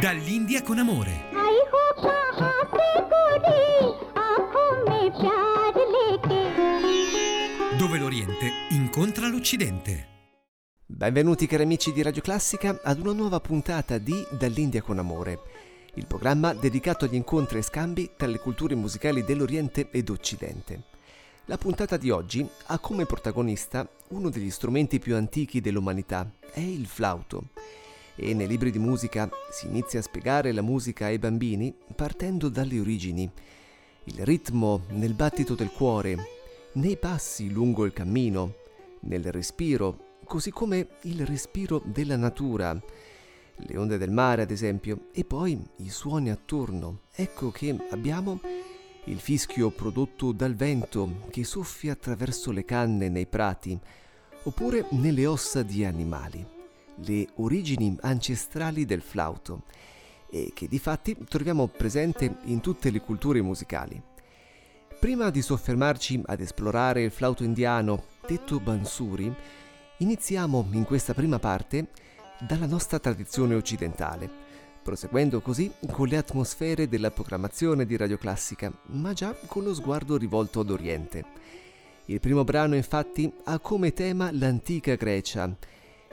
Dall'India con amore. Dove l'Oriente incontra l'Occidente. Benvenuti cari amici di Radio Classica ad una nuova puntata di Dall'India con amore, il programma dedicato agli incontri e scambi tra le culture musicali dell'Oriente ed Occidente. La puntata di oggi ha come protagonista uno degli strumenti più antichi dell'umanità, è il flauto. E nei libri di musica si inizia a spiegare la musica ai bambini partendo dalle origini. Il ritmo nel battito del cuore, nei passi lungo il cammino, nel respiro, così come il respiro della natura, le onde del mare ad esempio, e poi i suoni attorno. Ecco che abbiamo il fischio prodotto dal vento che soffia attraverso le canne nei prati, oppure nelle ossa di animali, le origini ancestrali del flauto, e che di fatti troviamo presente in tutte le culture musicali. Prima di soffermarci ad esplorare il flauto indiano, detto bansuri, iniziamo in questa prima parte dalla nostra tradizione occidentale, proseguendo così con le atmosfere della programmazione di Radio Classica, ma già con lo sguardo rivolto ad Oriente. Il primo brano infatti ha come tema l'antica Grecia,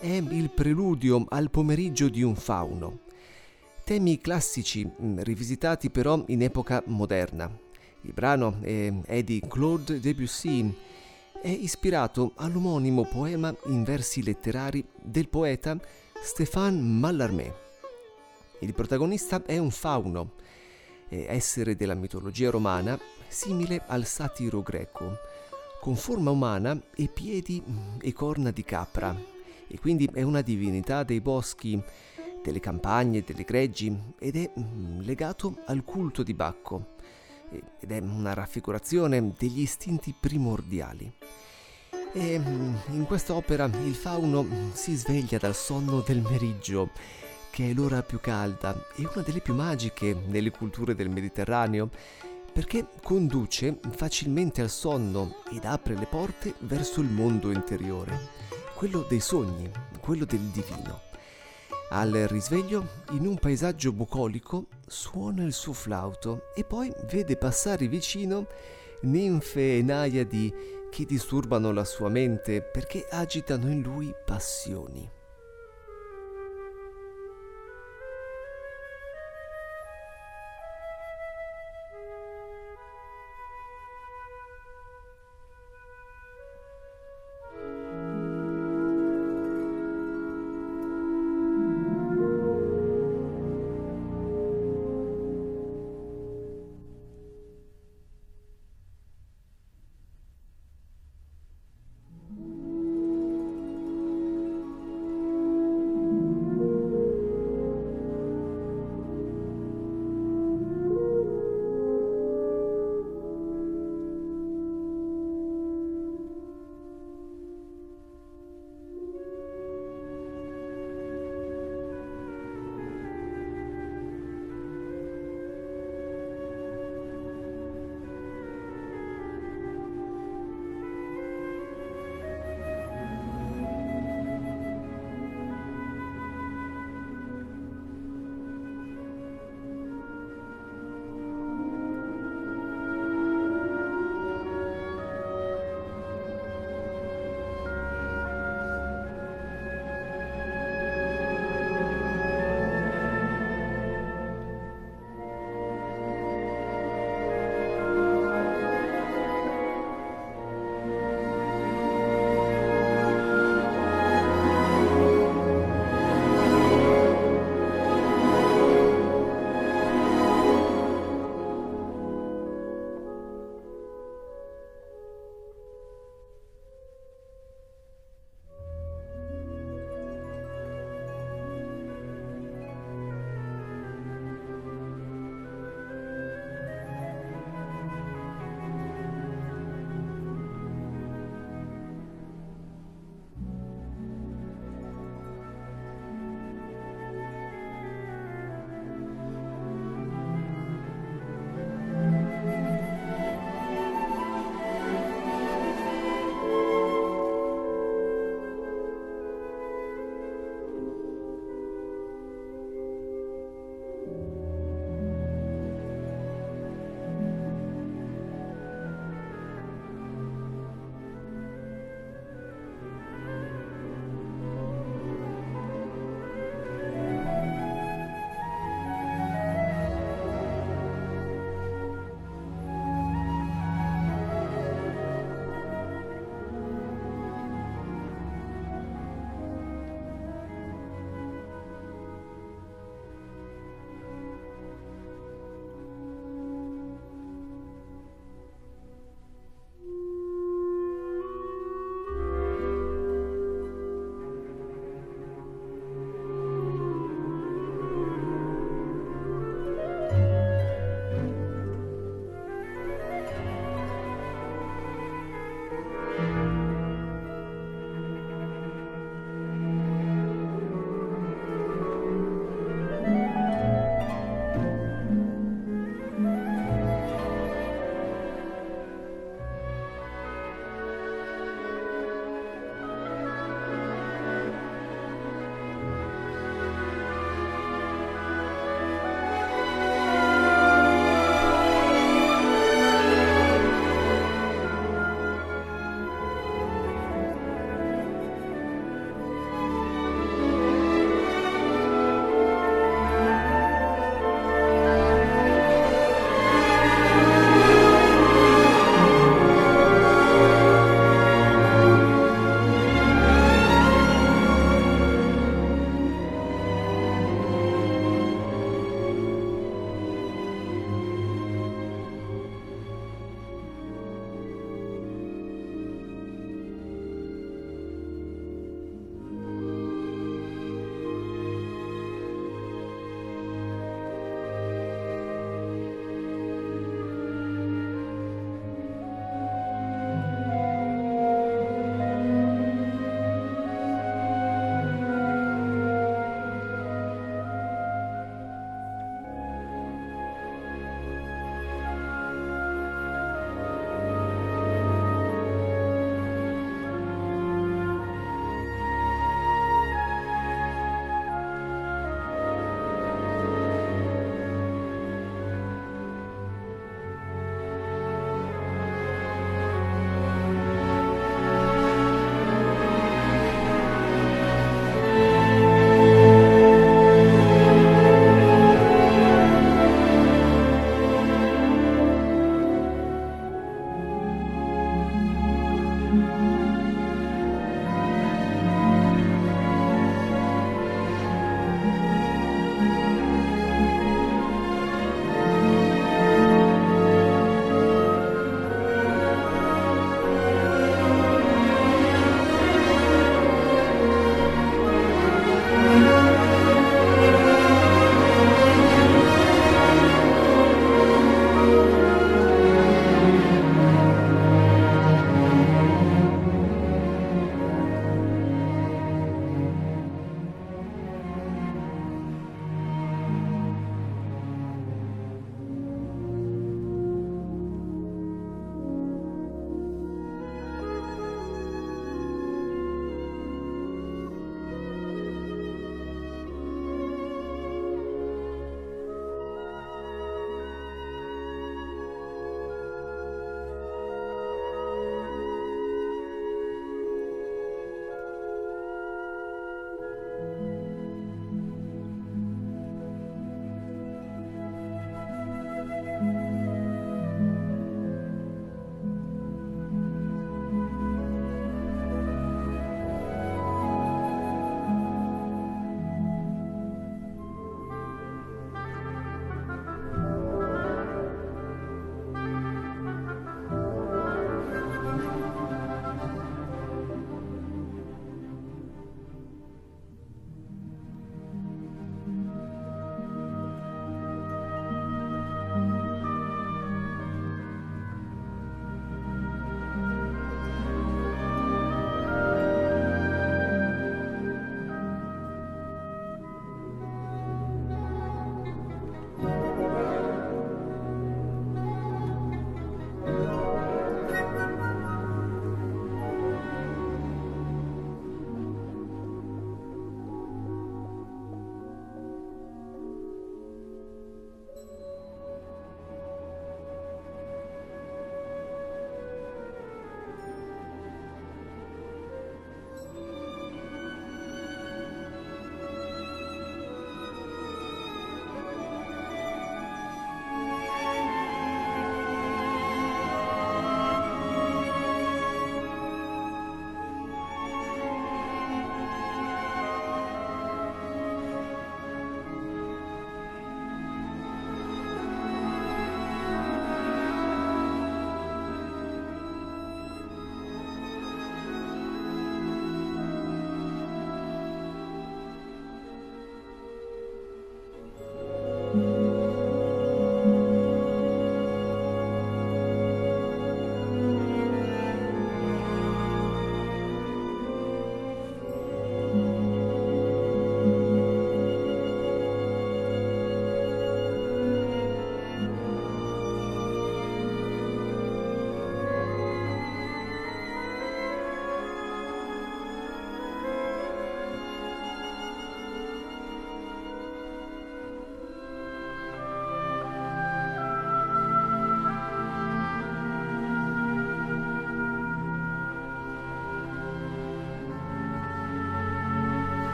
è il preludio al pomeriggio di un fauno. Temi classici, mh, rivisitati però in epoca moderna. Il brano è, di Claude Debussy, è ispirato all'omonimo poema in versi letterari del poeta Stéphane Mallarmé. Il protagonista è un fauno, essere della mitologia romana simile al satiro greco, con forma umana e piedi mm, e corna di capra, e quindi è una divinità dei boschi, delle campagne, delle greggi ed è mm, legato al culto di Bacco ed è una raffigurazione degli istinti primordiali. E mm, in quest'opera il fauno mm, si sveglia dal sonno del meriggio, che è l'ora più calda e una delle più magiche nelle culture del Mediterraneo, perché conduce facilmente al sonno ed apre le porte verso il mondo interiore, quello dei sogni, quello del divino. Al risveglio, in un paesaggio bucolico, suona il suo flauto e poi vede passare vicino ninfe e naiadi che disturbano la sua mente perché agitano in lui passioni.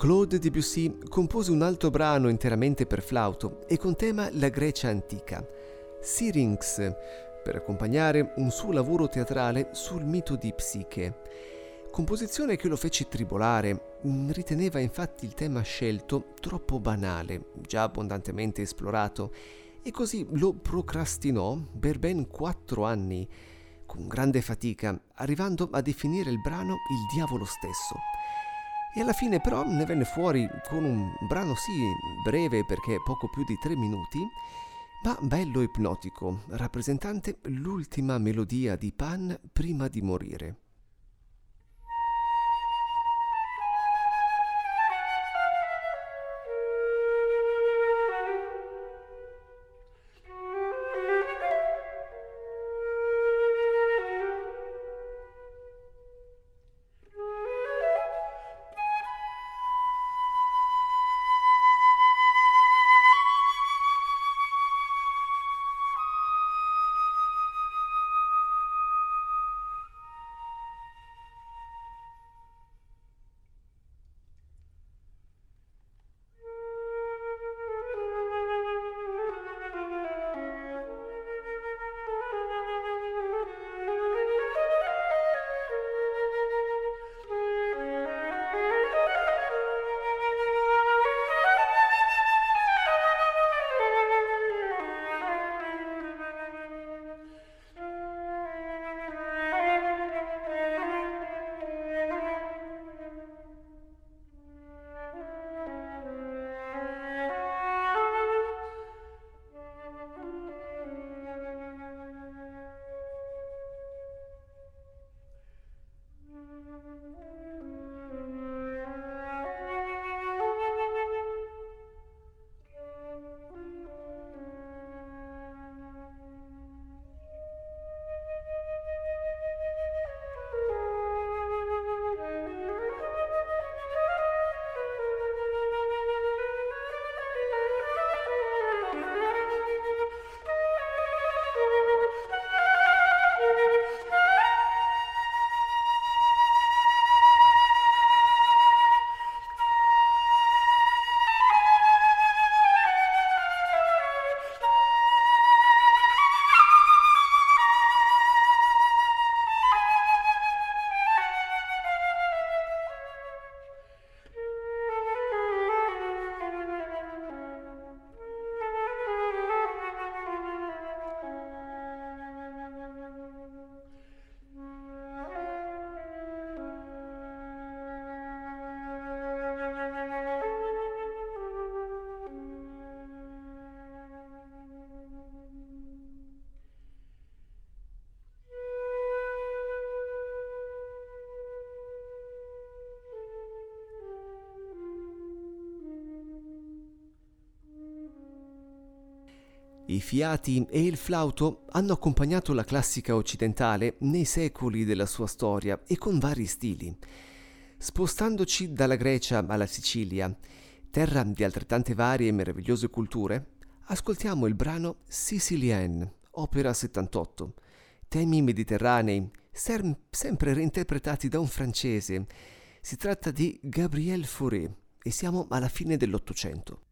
Claude Debussy compose un altro brano interamente per flauto e con tema la Grecia antica, Syrinx, per accompagnare un suo lavoro teatrale sul mito di Psiche. Composizione che lo fece tribolare, riteneva infatti il tema scelto troppo banale, già abbondantemente esplorato, e così lo procrastinò per ben quattro anni, con grande fatica, arrivando a definire il brano il diavolo stesso. E alla fine però ne venne fuori con un brano sì breve perché poco più di tre minuti, ma bello ipnotico, rappresentante l'ultima melodia di Pan prima di morire. I fiati e il flauto hanno accompagnato la classica occidentale nei secoli della sua storia e con vari stili. Spostandoci dalla Grecia alla Sicilia, terra di altrettante varie e meravigliose culture, ascoltiamo il brano Sicilienne, opera 78, temi mediterranei, sem- sempre reinterpretati da un francese. Si tratta di Gabriel Fauré e siamo alla fine dell'Ottocento.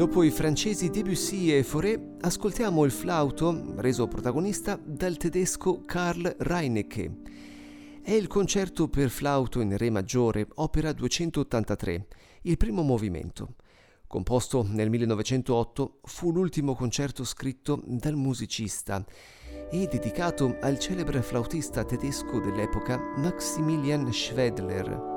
Dopo i francesi Debussy e Fauré, ascoltiamo il flauto reso protagonista dal tedesco Karl Reinecke. È il concerto per flauto in Re maggiore, opera 283, il primo movimento. Composto nel 1908, fu l'ultimo concerto scritto dal musicista e dedicato al celebre flautista tedesco dell'epoca Maximilian Schwedler.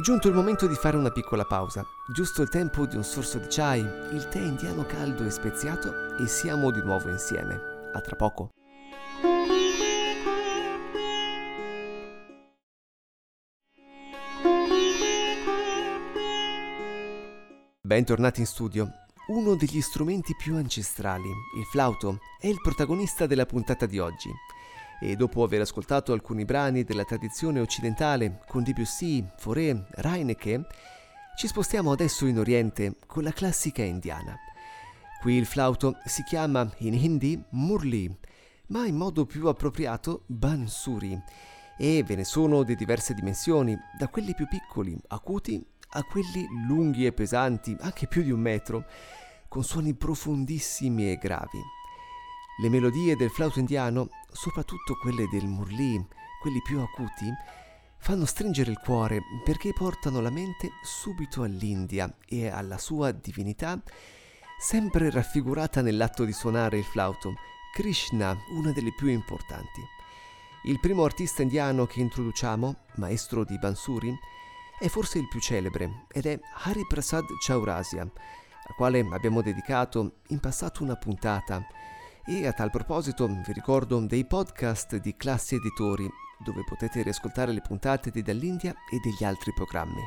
È giunto il momento di fare una piccola pausa, giusto il tempo di un sorso di chai, il tè indiano caldo e speziato e siamo di nuovo insieme. A tra poco. Bentornati in studio. Uno degli strumenti più ancestrali, il flauto, è il protagonista della puntata di oggi. E dopo aver ascoltato alcuni brani della tradizione occidentale con Debussy, Fauré, Reinecke, ci spostiamo adesso in Oriente con la classica indiana. Qui il flauto si chiama in hindi Murli, ma in modo più appropriato Bansuri, e ve ne sono di diverse dimensioni, da quelli più piccoli, acuti, a quelli lunghi e pesanti, anche più di un metro, con suoni profondissimi e gravi. Le melodie del flauto indiano, soprattutto quelle del Murli, quelli più acuti, fanno stringere il cuore perché portano la mente subito all'India e alla sua divinità, sempre raffigurata nell'atto di suonare il flauto, Krishna, una delle più importanti. Il primo artista indiano che introduciamo, maestro di Bansuri, è forse il più celebre ed è Hari Prasad Chaurasia, al quale abbiamo dedicato in passato una puntata. E a tal proposito vi ricordo dei podcast di Classi Editori, dove potete riascoltare le puntate di Dall'India e degli altri programmi.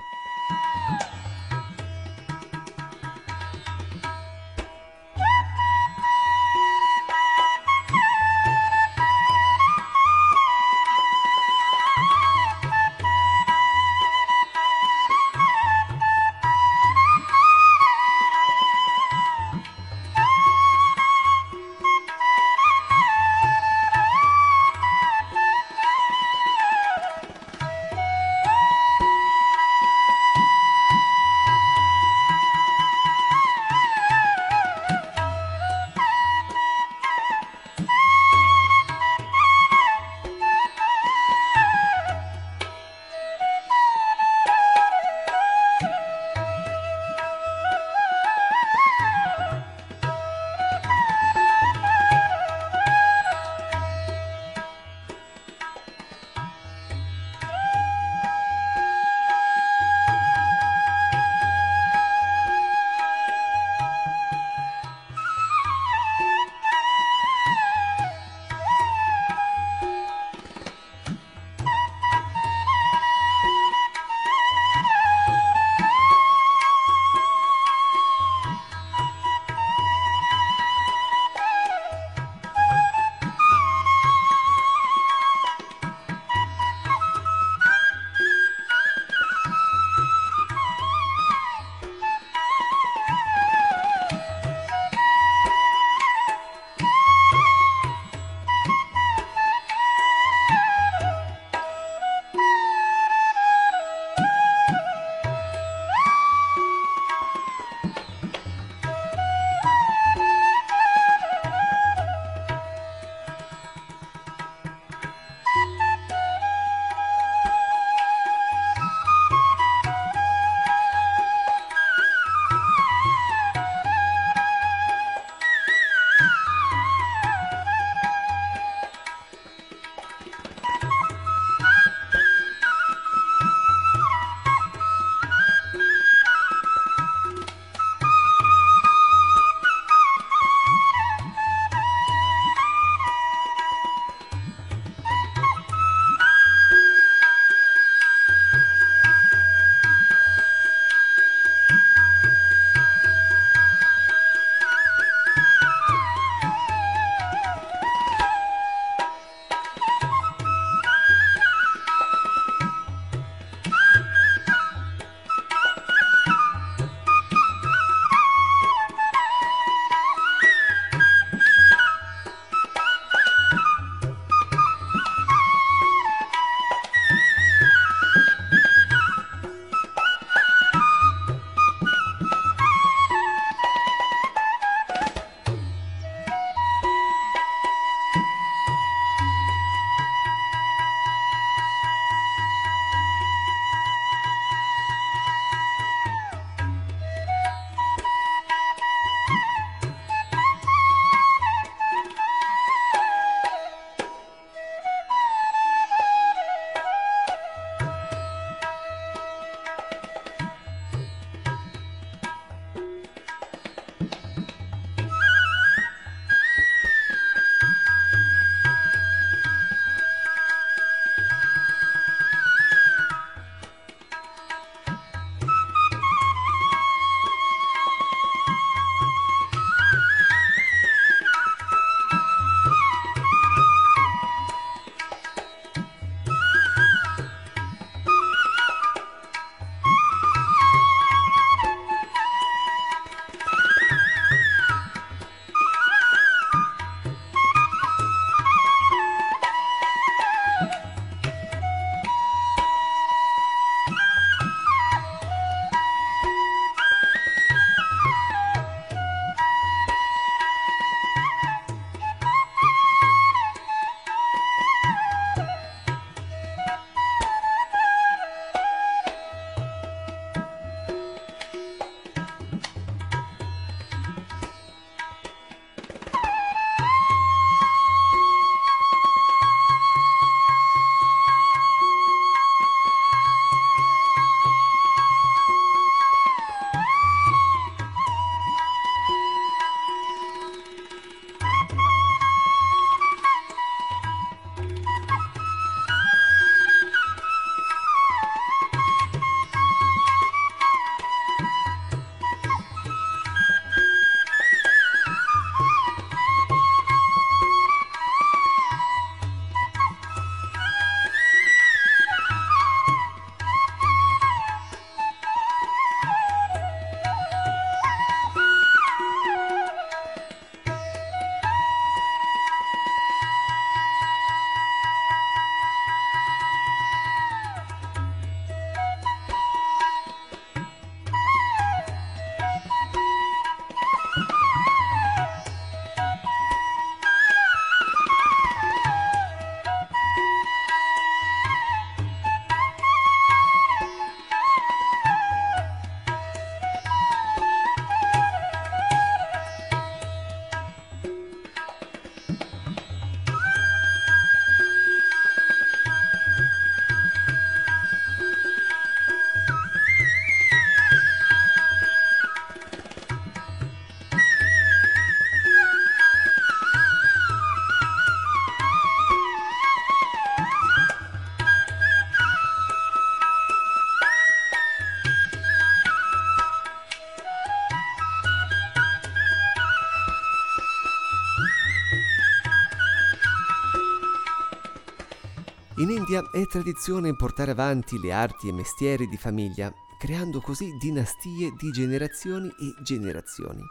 India è tradizione portare avanti le arti e mestieri di famiglia, creando così dinastie di generazioni e generazioni.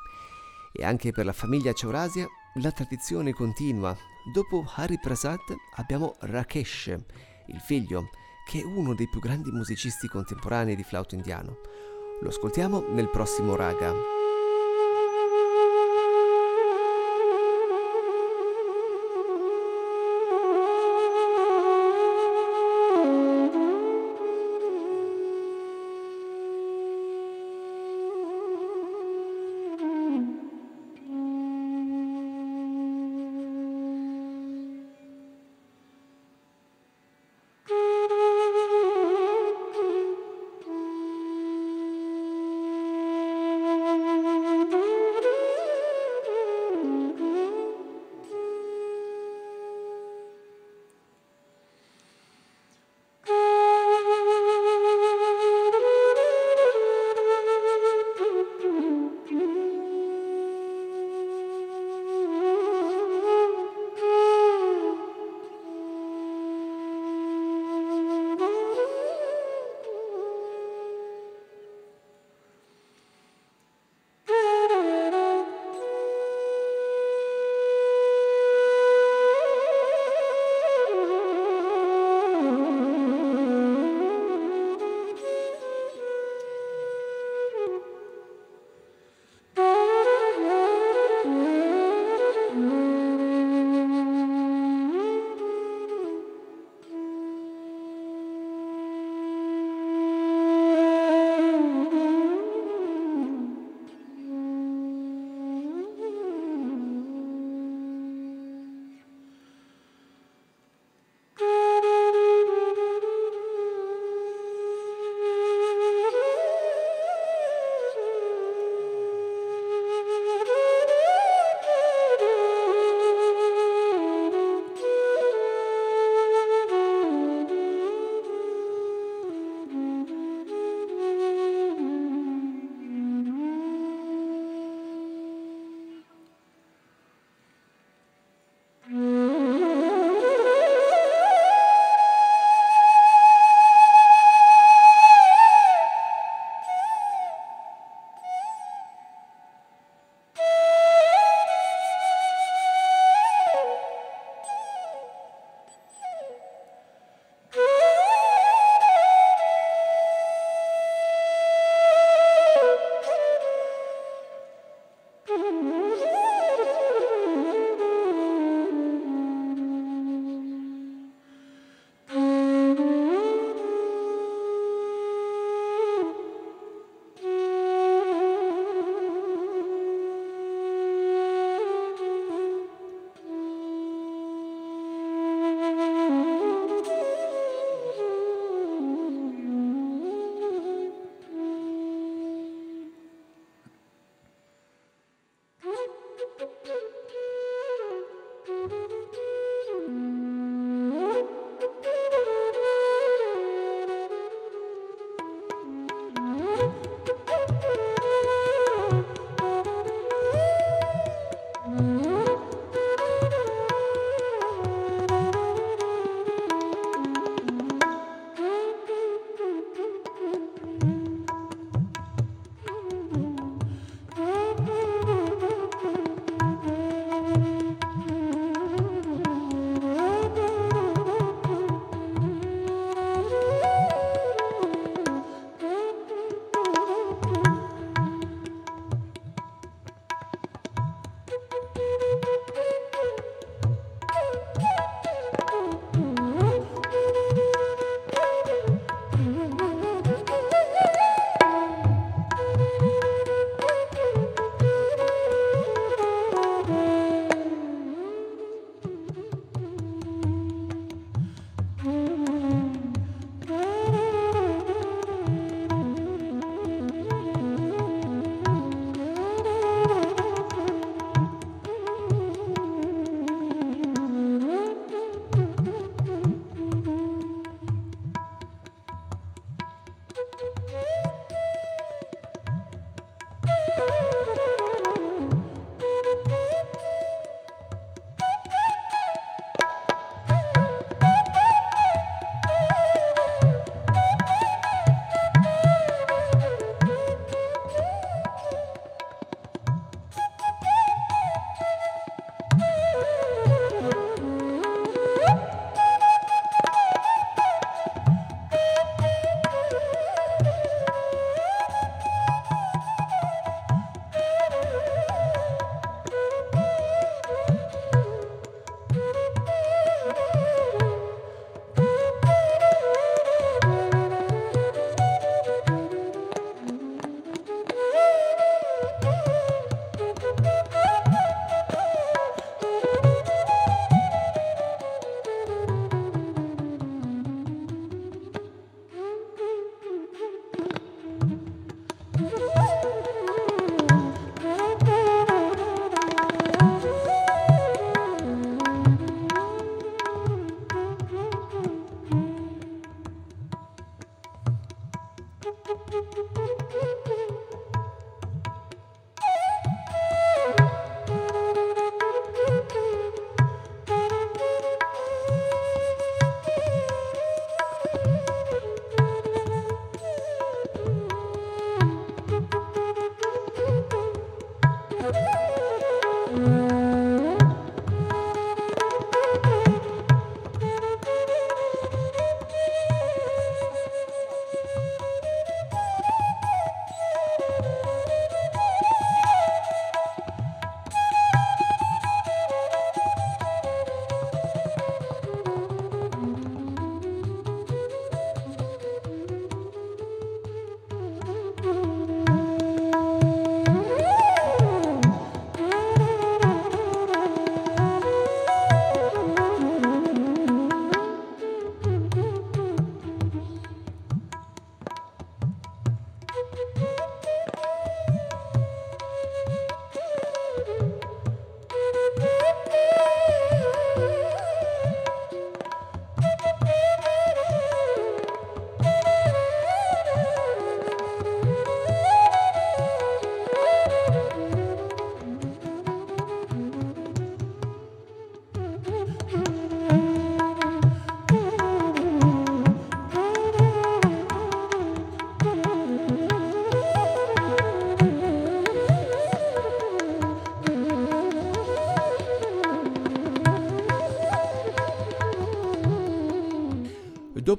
E anche per la famiglia Chaurasia la tradizione continua. Dopo Hari Prasad abbiamo Rakesh, il figlio, che è uno dei più grandi musicisti contemporanei di flauto indiano. Lo ascoltiamo nel prossimo raga.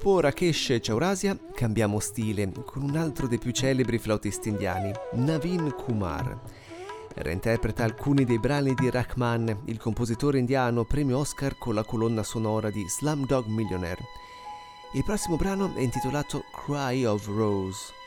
Dopo Rakesh e Chaurasia cambiamo stile con un altro dei più celebri flautisti indiani, Navin Kumar. Reinterpreta alcuni dei brani di Rahman, il compositore indiano premio Oscar con la colonna sonora di Slumdog Millionaire. Il prossimo brano è intitolato Cry of Rose.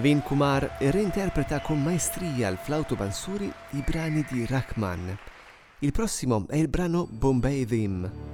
Navin Kumar reinterpreta con maestria al flauto bansuri i brani di Rahman. Il prossimo è il brano Bombay Dhim.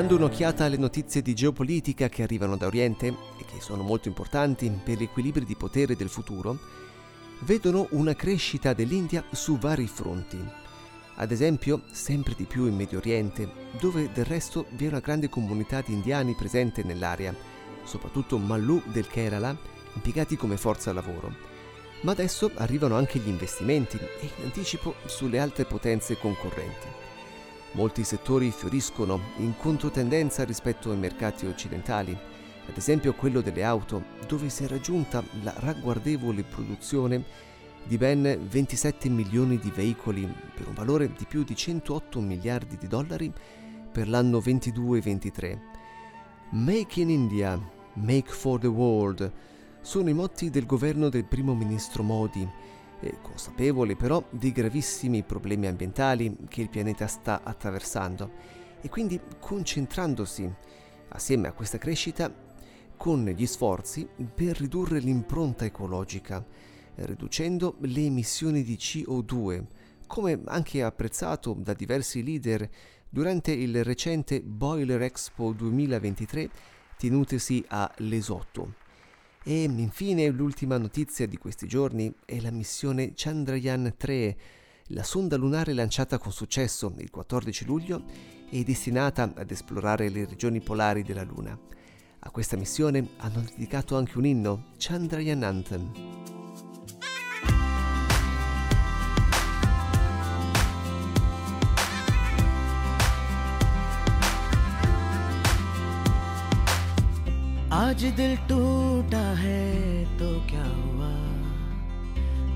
Dando un'occhiata alle notizie di geopolitica che arrivano da Oriente e che sono molto importanti per gli equilibri di potere del futuro, vedono una crescita dell'India su vari fronti. Ad esempio, sempre di più in Medio Oriente, dove del resto vi è una grande comunità di indiani presente nell'area, soprattutto Mallu del Kerala, impiegati come forza lavoro. Ma adesso arrivano anche gli investimenti e in anticipo sulle altre potenze concorrenti. Molti settori fioriscono in controtendenza rispetto ai mercati occidentali, ad esempio quello delle auto, dove si è raggiunta la ragguardevole produzione di ben 27 milioni di veicoli per un valore di più di 108 miliardi di dollari per l'anno 22-23. Make in India, Make for the World sono i motti del governo del primo ministro Modi e consapevole però dei gravissimi problemi ambientali che il pianeta sta attraversando e quindi concentrandosi assieme a questa crescita con gli sforzi per ridurre l'impronta ecologica, riducendo le emissioni di CO2, come anche apprezzato da diversi leader durante il recente Boiler Expo 2023 tenutesi a Lesotto. E infine l'ultima notizia di questi giorni è la missione Chandrayaan 3, la sonda lunare lanciata con successo il 14 luglio è destinata ad esplorare le regioni polari della Luna. A questa missione hanno dedicato anche un inno, Chandrayaan Anthem. आज दिल टूटा है तो क्या हुआ?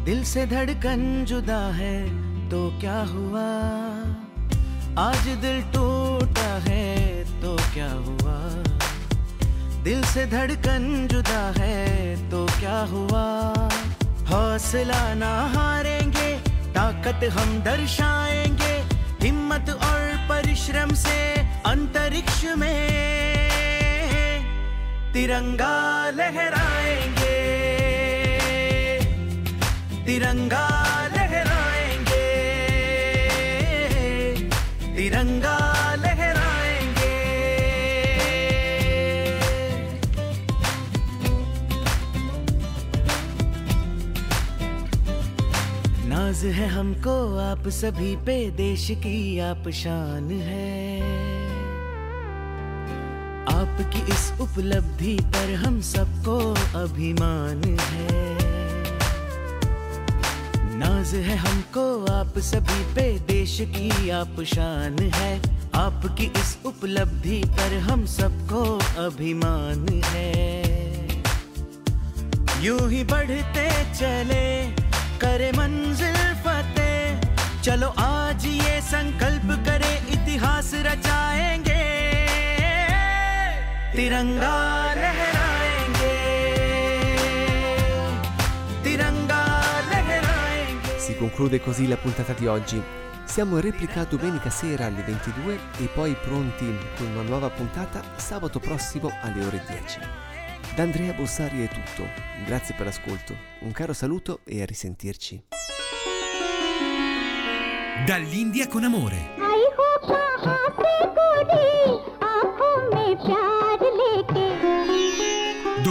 दिल से धड़कन जुदा है तो क्या हुआ? आज दिल टूटा है तो क्या हुआ? दिल से धड़कन जुदा है तो क्या हुआ? हौसला ना हारेंगे, ताकत हम दर्शाएँगे, हिम्मत और परिश्रम से अंतरिक्ष में। तिरंगा लहराएँगे। तिरंगा लहराएँगे। तिरंगा लहराएँगे। नाज है हमको, आप सभी पे देश की आप शान है। आपकी उपलब्धि पर हम सबको अभिमान है। नाज है हमको आप सभी पे, देश की आप शान है। आपकी इस उपलब्धि पर हम सबको अभिमान है। यूँ ही बढ़ते चले, करे मंजिल फतेह। चलो आज ये संकल्प करे, इतिहास रचाएँगे। तिरंगा लहराएंगे तिरंगा लहराएंगे Si conclude così la puntata di oggi. Siamo in replica domenica sera alle 22 e poi pronti con una nuova puntata sabato prossimo alle ore 10. Da Andrea Bossari è tutto. Grazie per l'ascolto. Un caro saluto e a risentirci. Dall'India con amore.